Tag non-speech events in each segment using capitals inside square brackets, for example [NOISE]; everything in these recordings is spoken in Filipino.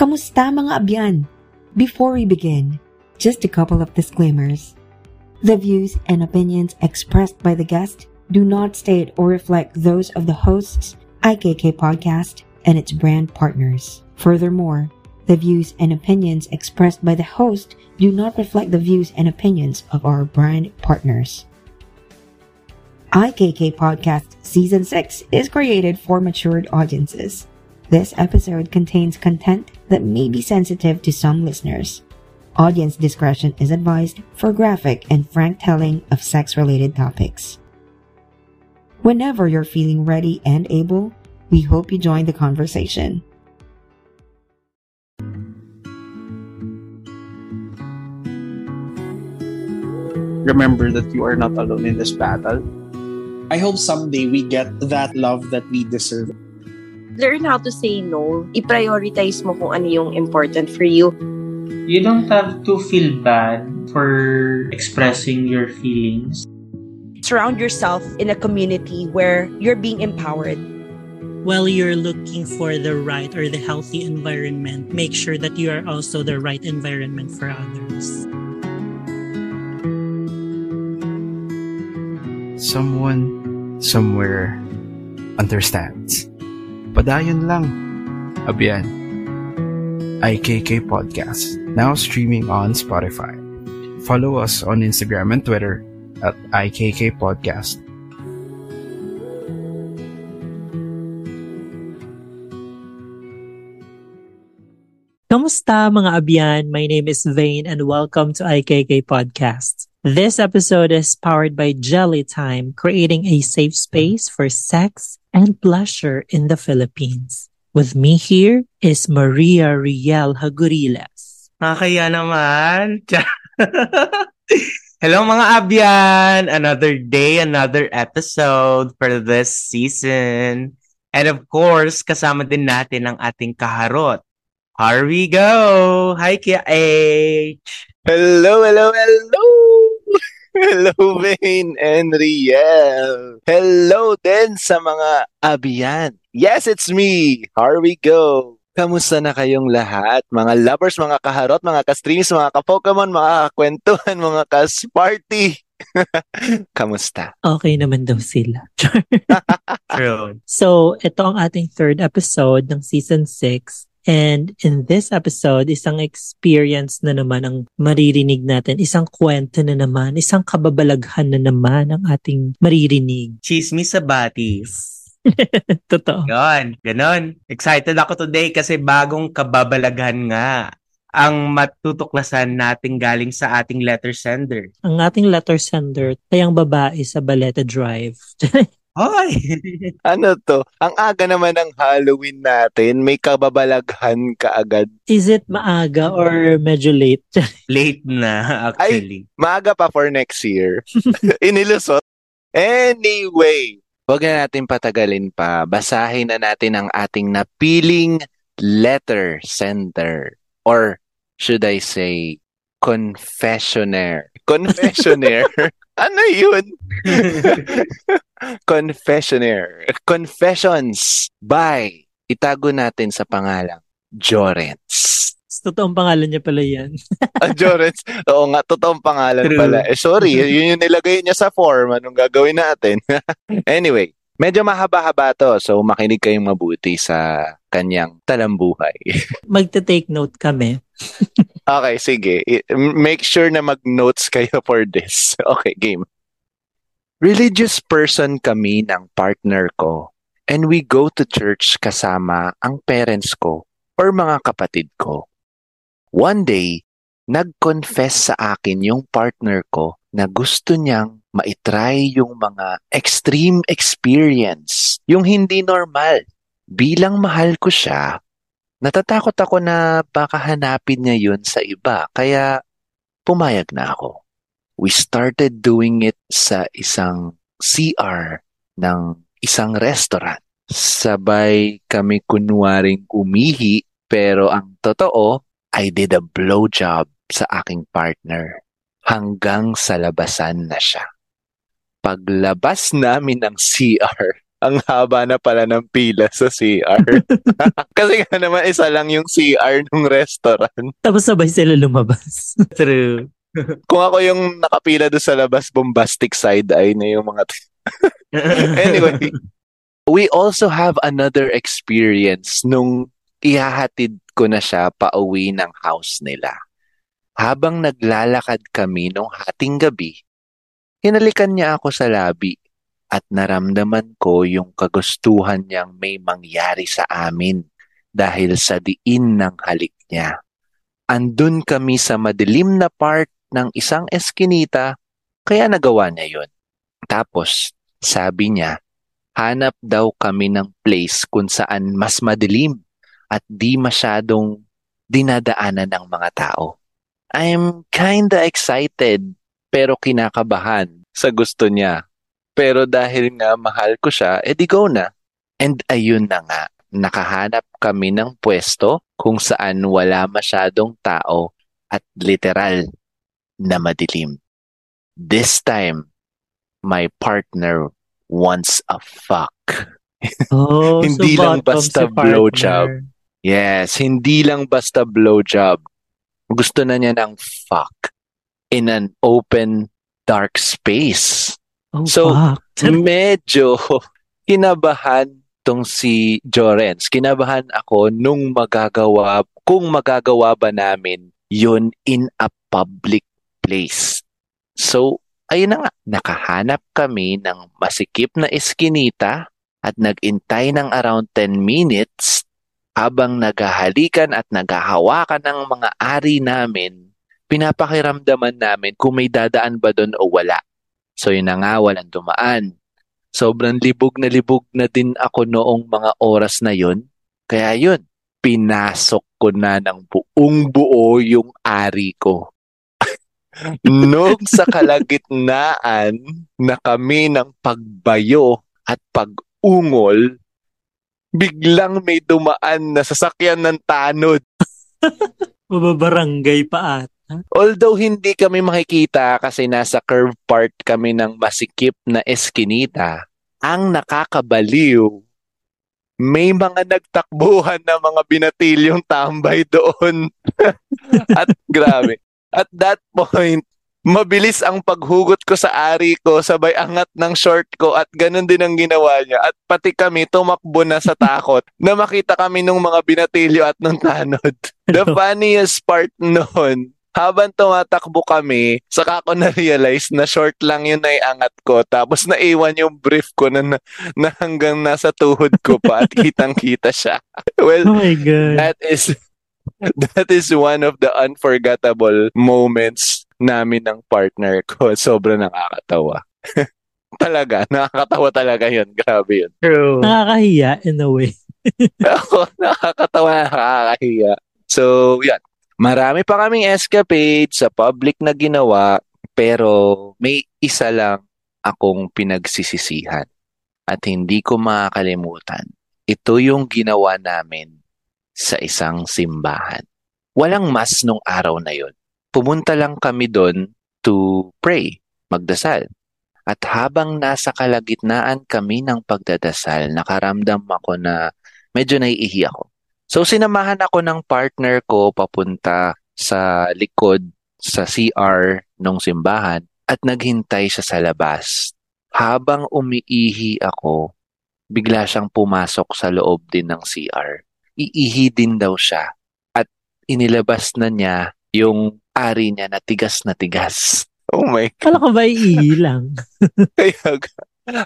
Kamusta mga abyan? Before we begin, just a couple of disclaimers. The views and opinions expressed by the guest do not state or reflect those of the hosts, IKK Podcast, and its brand partners. Furthermore, the views and opinions expressed by the host do not reflect the views and opinions of our brand partners. IKK Podcast Season 6 is created for matured audiences. This episode contains content that may be sensitive to some listeners. Audience discretion is advised for graphic and frank telling of sex related topics. Whenever you're feeling ready and able, we hope you join the conversation. remember that you are not alone in this battle. I hope someday we get that love that we deserve. Learn how to say no. I-prioritize mo kung ano yung important for you. You don't have to feel bad for expressing your feelings. Surround yourself in a community where you're being empowered. While you're looking for the right or the healthy environment, make sure that you are also the right environment for others. someone somewhere understands. Padayon lang. Abiyan. IKK Podcast, now streaming on Spotify. Follow us on Instagram and Twitter at IKK Podcast. Kamusta mga abyan? My name is Vane and welcome to IKK Podcast. This episode is powered by Jelly Time, creating a safe space for sex and pleasure in the Philippines. With me here is Maria Riel Haguriles. Nakakaya naman. [LAUGHS] Hello mga abyan! Another day, another episode for this season. And of course, kasama din natin ang ating kaharot. Here we go! Hi, Kia H! Hello, hello, hello! [LAUGHS] Hello, Vane and Riel. Hello din sa mga abiyan. Yes, it's me. Here we go. Kamusta na kayong lahat? Mga lovers, mga kaharot, mga ka-streams, mga ka-Pokemon, mga kwentuhan, mga ka-party. [LAUGHS] Kamusta? Okay naman daw sila. [LAUGHS] True. so, ito ang ating third episode ng season 6 And in this episode, isang experience na naman ang maririnig natin. Isang kwento na naman, isang kababalaghan na naman ang ating maririnig. Chismis sa batis. [LAUGHS] Totoo. Yon, ganon. Excited ako today kasi bagong kababalaghan nga ang matutuklasan natin galing sa ating letter sender. Ang ating letter sender, tayang babae sa Baleta Drive. [LAUGHS] Hoy! [LAUGHS] ano to? Ang aga naman ng Halloween natin, may kababalaghan ka agad. Is it maaga or medyo late? [LAUGHS] Late na, actually. Ay, maaga pa for next year. [LAUGHS] Inilusot. Anyway, huwag na natin patagalin pa. Basahin na natin ang ating napiling letter sender. Or should I say, confessionaire. Confessionaire. ano yun? Confessionaire. Confessions by, itago natin sa pangalang, Jorens. Totoong pangalan niya pala yan. [LAUGHS] ah, Jorens. Oo nga, totoong pangalan True. pala. Eh, sorry, yun yung nilagay niya sa form. Anong gagawin natin? [LAUGHS] anyway, medyo mahaba-haba to. So, makinig kayong mabuti sa kanyang talambuhay. [LAUGHS] Magte-take note kami. okay, sige. Make sure na mag-notes kayo for this. Okay, game. Religious person kami ng partner ko and we go to church kasama ang parents ko or mga kapatid ko. One day, nag-confess sa akin yung partner ko na gusto niyang maitry yung mga extreme experience, yung hindi normal. Bilang mahal ko siya, natatakot ako na baka hanapin niya yun sa iba, kaya pumayag na ako. We started doing it sa isang CR ng isang restaurant. Sabay kami kunwaring umihi, pero ang totoo, I did a blowjob sa aking partner hanggang sa labasan na siya. Paglabas namin ng CR, ang haba na pala ng pila sa CR. [LAUGHS] [LAUGHS] Kasi nga naman isa lang yung CR ng restaurant. Tapos sabay sila lumabas. [LAUGHS] True. [LAUGHS] Kung ako yung nakapila doon sa labas, bombastic side eye na yung mga... [LAUGHS] anyway, we also have another experience nung ihahatid ko na siya pauwi ng house nila. Habang naglalakad kami nung hating gabi, hinalikan niya ako sa labi at naramdaman ko yung kagustuhan niyang may mangyari sa amin dahil sa diin ng halik niya. Andun kami sa madilim na part ng isang eskinita kaya nagawa niya yun. Tapos sabi niya, hanap daw kami ng place kung saan mas madilim at di masyadong dinadaanan ng mga tao. I'm kinda excited pero kinakabahan sa gusto niya pero dahil nga mahal ko siya, edi go na. And ayun na nga, nakahanap kami ng pwesto kung saan wala masyadong tao at literal na madilim. This time, my partner wants a fuck. [LAUGHS] Oh, Hindi so lang basta si blowjob. Yes, hindi lang basta blowjob. Gusto na niya ng fuck in an open, dark space. Oh, So, fuck. [LAUGHS] medyo kinabahan tong si Jorens. Kinabahan ako nung magagawa, kung magagawa ba namin yun in a public place. So, ayun na nga, nakahanap kami ng masikip na eskinita at nagintay ng around 10 minutes habang naghahalikan at naghahawakan ng mga ari namin, pinapakiramdaman namin kung may dadaan ba doon o wala. So yun na nga, walang dumaan. Sobrang libog na libog na din ako noong mga oras na yun. Kaya yun, pinasok ko na ng buong buo yung ari ko. Nung sa kalagitnaan na kami ng pagbayo at pag-ungol, biglang may dumaan na sasakyan ng tanod. [LAUGHS] Mababarangay pa at. Although hindi kami makikita kasi nasa curve part kami ng masikip na eskinita, ang nakakabaliw, may mga nagtakbuhan na mga binatilyong tambay doon. [LAUGHS] At grabe. At that point, mabilis ang paghugot ko sa ari ko, sabay angat ng short ko at ganun din ang ginawa niya. At pati kami tumakbo na sa takot [LAUGHS] na makita kami nung mga binatilyo at nung tanod. [LAUGHS] The funniest part noon, habang tumatakbo kami, saka ko na-realize na short lang yun na iangat ko. Tapos naiwan yung brief ko na, na, na hanggang nasa tuhod ko pa at [LAUGHS] kitang-kita siya. Well, Oh my God. that is [LAUGHS] that is one of the unforgettable moments namin ng partner ko. [LAUGHS] Sobrang nakakatawa. [LAUGHS] talaga, nakakatawa talaga yun. Grabe yun. True. Nakakahiya in a way. Ako, nakakatawa, nakakahiya. So, yan. Marami pa kaming escapade sa public na ginawa, pero may isa lang akong pinagsisisihan at hindi ko makakalimutan. Ito yung ginawa namin sa isang simbahan. Walang mas nung araw na yon. Pumunta lang kami doon to pray, magdasal. At habang nasa kalagitnaan kami ng pagdadasal, nakaramdam ako na medyo naiihi ako. So sinamahan ako ng partner ko papunta sa likod sa CR nung simbahan at naghintay siya sa labas. Habang umiihi ako, bigla siyang pumasok sa loob din ng CR. Iihi din daw siya at inilabas na niya yung ari niya na tigas na tigas. Oh my Kala ko ba iilang? [LAUGHS] Kaya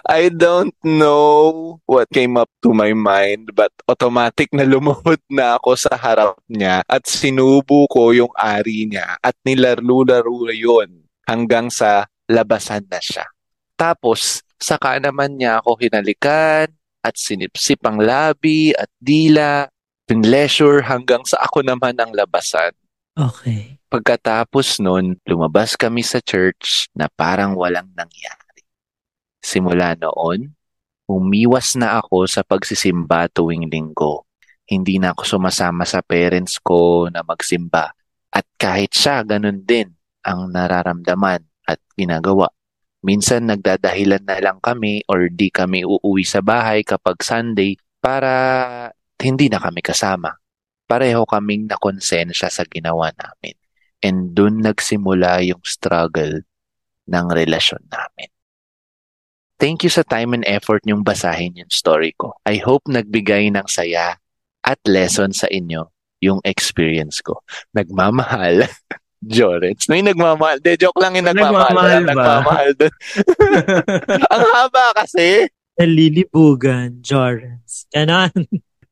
I don't know what came up to my mind but automatic na lumuhod na ako sa harap niya at sinubo ko yung ari niya at nilarlo-laro yun hanggang sa labasan na siya. Tapos, saka naman niya ako hinalikan at sinipsip ang labi at dila, pinleasure hanggang sa ako naman ang labasan. Okay. Pagkatapos nun, lumabas kami sa church na parang walang nangyari. Simula noon, umiwas na ako sa pagsisimba tuwing linggo. Hindi na ako sumasama sa parents ko na magsimba. At kahit siya, ganun din ang nararamdaman at ginagawa. Minsan nagdadahilan na lang kami or di kami uuwi sa bahay kapag Sunday para hindi na kami kasama. Pareho kaming nakonsensya sa ginawa namin. And dun nagsimula yung struggle ng relasyon namin. Thank you sa time and effort niyong basahin yung story ko. I hope nagbigay ng saya at lesson sa inyo yung experience ko. Nagmamahal. [LAUGHS] Jorens. May nagmamahal. De, joke lang yung nagmamahal. Nagmamahal ba? Nagmamahal dun. [LAUGHS] Ang haba kasi. Nalilibugan, Jorens. Ganon.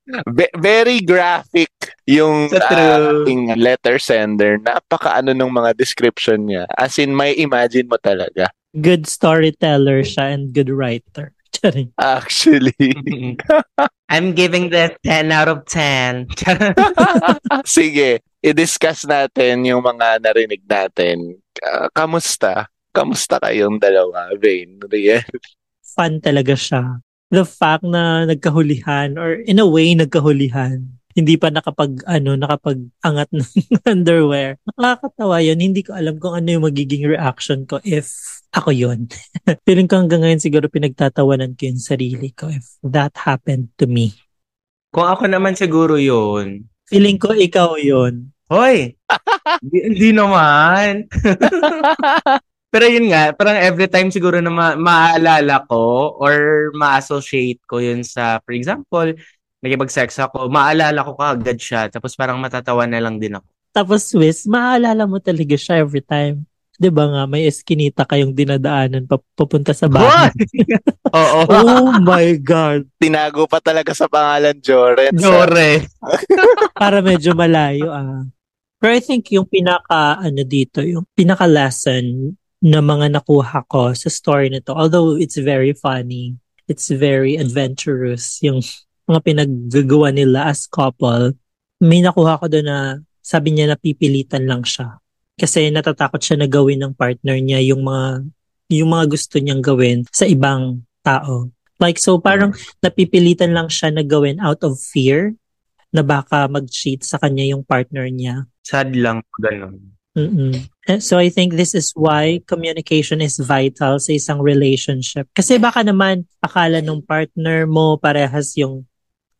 Ve- very graphic yung true. ating letter sender. Napaka ano nung mga description niya. As in, may imagine mo talaga. Good storyteller siya and good writer. [LAUGHS] Charing. Actually. [LAUGHS] I'm giving this 10 out of 10. [LAUGHS] Sige, i-discuss natin yung mga narinig natin. Ah, kamusta? Kamusta kayong dalawa, Vane, Riel? Fun talaga siya. The fact na nagkahulihan or in a way nagkahulihan. Hindi pa nakapag ano nakapag-angat ng [LAUGHS] underwear. Nakakatawa yun. Hindi ko alam kung ano yung magiging reaction ko if ako yun. [LAUGHS] Feeling ko hanggang ngayon siguro pinagtatawanan ko yung sarili ko if that happened to me. Kung ako naman siguro yun. Feeling ko ikaw yun. Hoy! [LAUGHS] Hindi naman. Pero yun nga, parang every time siguro na ma- maaalala ko or ma-associate ko yun sa, for example, nakipag-sex ako, maalala ko kaagad siya. Tapos parang matatawa na lang din ako. Tapos Swiss, maaalala mo talaga siya every time. 'Di ba nga may eskinita kayong dinadaanan pa- papunta sa bahay. [LAUGHS] Oo. oh my god. Tinago pa talaga sa pangalan Jorens. Jore. [LAUGHS] para medyo malayo ah. Pero I think yung pinaka ano dito, yung pinaka lesson na mga nakuha ko sa story nito, although it's very funny, it's very adventurous, yung [LAUGHS] mga pinaggagawa nila as couple, may nakuha ko doon na sabi niya na pipilitan lang siya. Kasi natatakot siya na gawin ng partner niya yung mga yung mga gusto niyang gawin sa ibang tao. Like so parang napipilitan lang siya na gawin out of fear na baka mag-cheat sa kanya yung partner niya. Sad lang ganun. Mm-mm. Eh, So I think this is why communication is vital sa isang relationship. Kasi baka naman akala nung partner mo parehas yung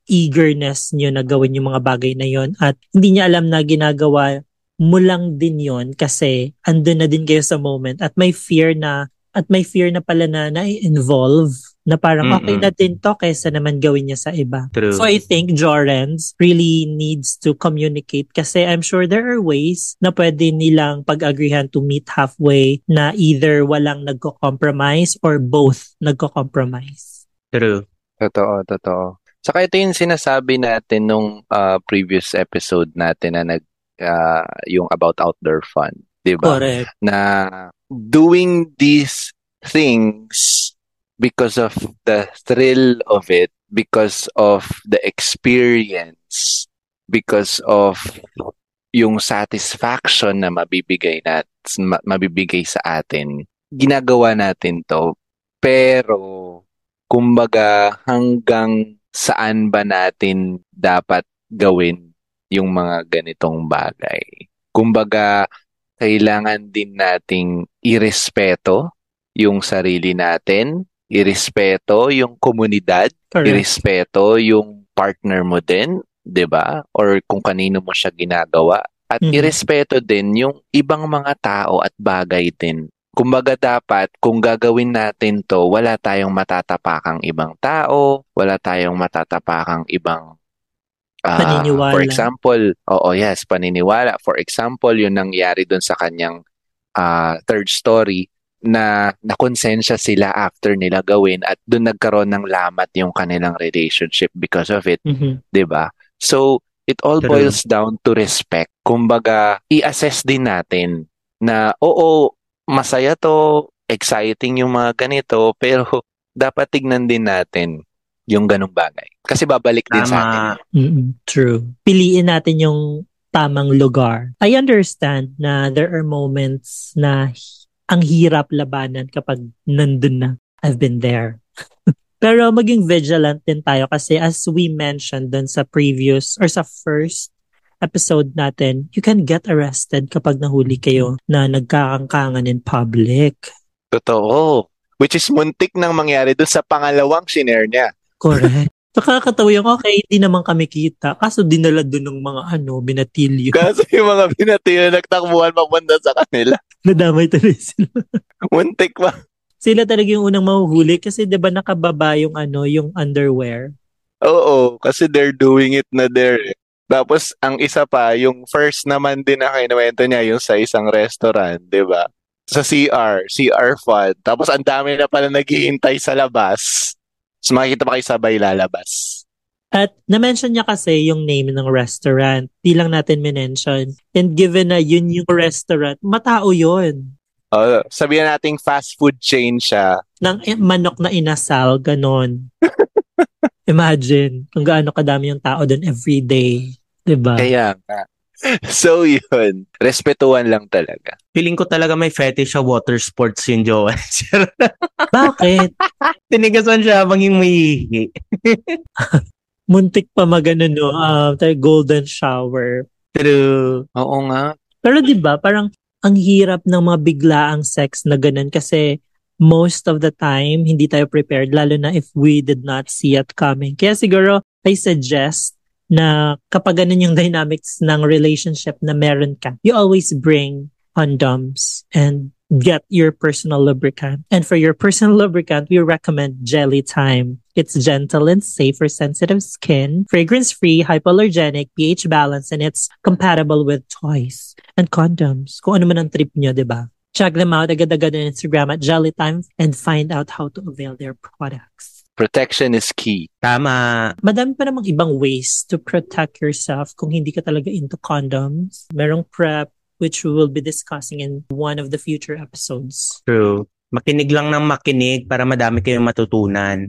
eagerness niyo na gawin yung mga bagay na yon at hindi niya alam na ginagawa mo lang din yon kasi andun na din kayo sa moment at may fear na at may fear na pala na na-involve na parang Mm-mm. okay na din to kaysa naman gawin niya sa iba. True. So I think Jorens really needs to communicate kasi I'm sure there are ways na pwede nilang pag-agreehan to meet halfway na either walang nagko-compromise or both nagko-compromise. True. Totoo, totoo. Saka ito yung sinasabi natin nung ah, previous episode natin na nag ah, yung about outdoor fun, 'di ba? Correct. Na doing these things because of the thrill of it, because of the experience, because of yung satisfaction na mabibigay nat ma- mabibigay sa atin. Ginagawa natin 'to. Pero kumbaga hanggang saan ba natin dapat gawin yung mga ganitong bagay. Kumbaga, kailangan din nating irespeto yung sarili natin, irespeto yung komunidad, Correct. irespeto yung partner mo din, 'di ba? Or kung kanino mo siya ginagawa. At Mhm. irespeto din yung ibang mga tao at bagay din. Kumbaga dapat kung gagawin natin to, wala tayong matatapakang ibang tao, wala tayong matatapakang ibang ah, Paniniwala. For example, oo, yes, paniniwala. For example, yun nangyari doon sa kanyang ah, third story na nakonsensya sila after nila gawin at doon nagkaroon ng lamat yung kanilang relationship because of it, Mhm. 'di ba? So, it all True. boils down to respect. Kumbaga, i-assess din natin na oo, masaya to, exciting yung mga ganito, pero dapat tignan din natin yung ganong bagay. Kasi babalik din sa atin. Tama. Mm-mm. True. Piliin natin yung tamang lugar. I understand na there are moments na ang hirap labanan kapag nandun na. I've been there. [LAUGHS] Pero maging vigilant din tayo kasi as we mentioned dun sa previous or sa first episode natin, you can get arrested kapag nahuli kayo na nagkakangkangan in public. Totoo. Which is muntik nang mangyari dun sa pangalawang shinare niya. Correct. Nakakatawa yung, okay, hindi naman kami kita. Kaso dinala doon ng mga ano, binatilyo. Kaso yung mga binatira nagtakbuhan papunta sa kanila. [LAUGHS] Nadamay tuloy sila. Muntik pa. Sila talaga yung unang mahuhuli kasi 'di ba nakababa yung ano, yung underwear. Oo, kasi they're doing it na there. eh. Tapos, ang isa pa, yung first naman din na kinuwento niya, yung sa isang restaurant, di ba? Sa CR, CR fund. Tapos, ang dami na pala naghihintay sa labas. Tapos, makikita pa kayo sabay lalabas. At na-mention niya kasi yung name ng restaurant. Di lang natin minention. And given na yun yung restaurant, matao yun. Uh, sabihin nating fast food chain siya. Ng eh, manok na inasal, ganon. [LAUGHS] Imagine kung gaano kadami yung tao doon every day. 'di ba? Kaya nga. [LAUGHS] So, yun. Respetuhan lang talaga. Feeling ko talaga may fetish sa water sports yung Joel. [LAUGHS] Bakit? [LAUGHS] Tinigasan siya habang yung may Muntik pa magano no, uh, tayo golden shower. True. Oo nga. Pero 'di ba, parang ang hirap ng mga biglaang sex na ganun kasi most of the time hindi tayo prepared lalo na if we did not see it coming. Kaya siguro I suggest na kapag ganun yung dynamics ng relationship na meron ka, you always bring condoms and get your personal lubricant. And for your personal lubricant, we recommend Jelly Time. It's gentle and safe for sensitive skin, fragrance-free, hypoallergenic, pH balanced, and it's compatible with toys and condoms. Kung ano man ang trip nyo, di ba? Check them out agad-agad on Instagram at Jelly Time and find out how to avail their products. Protection is key. Tama. Madami pa namang ibang ways to protect yourself kung hindi ka talaga into condoms. Merong PrEP, which we will be discussing in one of the future episodes. True. Makinig lang ng makinig para madami kayong matutunan.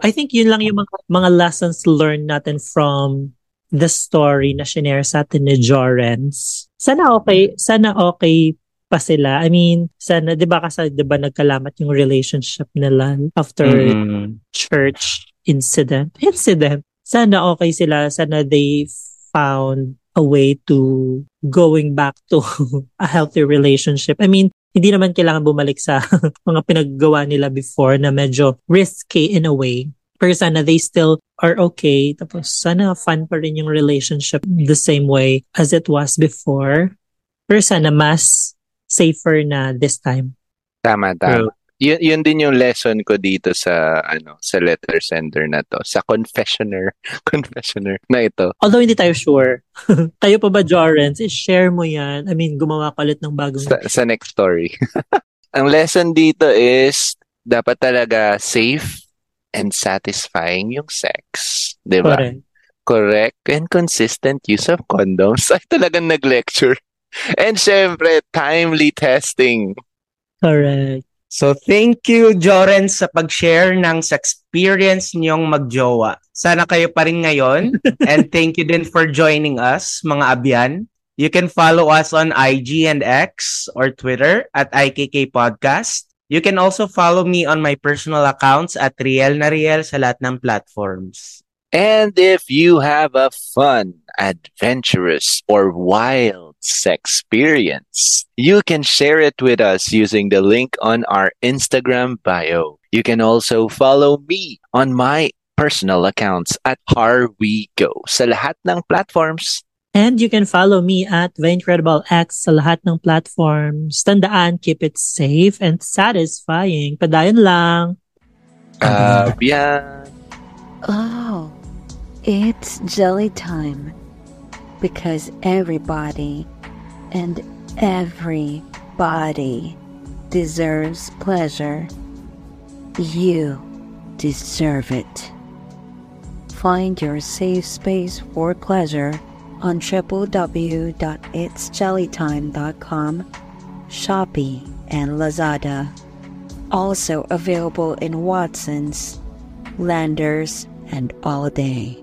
I think yun lang yung mga, mga lessons learned natin from the story na shinare sa atin ni Jorens. Sana okay, sana okay pa sila. I mean, sana, di ba kasi, di ba nagkalamat yung relationship nila after Mm. church incident. Incident. Sana okay sila. Sana they found a way to going back to [LAUGHS] a healthy relationship. I mean, hindi naman kailangan bumalik sa [LAUGHS] mga pinaggawa nila before na medyo risky in a way. Pero sana they still are okay. Tapos sana fun pa rin yung relationship the same way as it was before. Pero sana mas safer na this time. Tama, tama. Yun, yun din yung lesson ko dito sa ano sa letter sender na to sa confessioner [LAUGHS] confessioner na ito Although hindi tayo sure. [LAUGHS] Kayo pa ba, Jorens? I-share mo yan. I mean, gumawa ka ulit ng bagong... sa, sa next story. [LAUGHS] Ang lesson dito is dapat talaga safe and satisfying yung sex. 'Di ba? Correct. Correct and consistent use of condoms. Ay talagang nag-lecture. And syempre, timely testing. Correct. So, thank you, Joren, sa pag-share ng sa experience niyong magjowa. Sana kayo pa rin ngayon. [LAUGHS] and thank you din for joining us, mga abyan. You can follow us on IG and X or Twitter at IKK Podcast. You can also follow me on my personal accounts at Riel na Riel sa lahat ng platforms. And if you have a fun, adventurous, or wild sex experience, you can share it with us using the link on our Instagram bio. You can also follow me on my personal accounts at HarWeGo sa lahat ng platforms. And you can follow me at The Incredible X sa lahat ng platforms. Tandaan, keep it safe and satisfying. Padayon lang. Uh, yeah. Oh, it's jelly time. Because everybody and everybody deserves pleasure. You deserve it. Find your safe space for pleasure on www.itsjellytime.com, Shopee, and Lazada. Also available in Watson's, Landers, and All Day.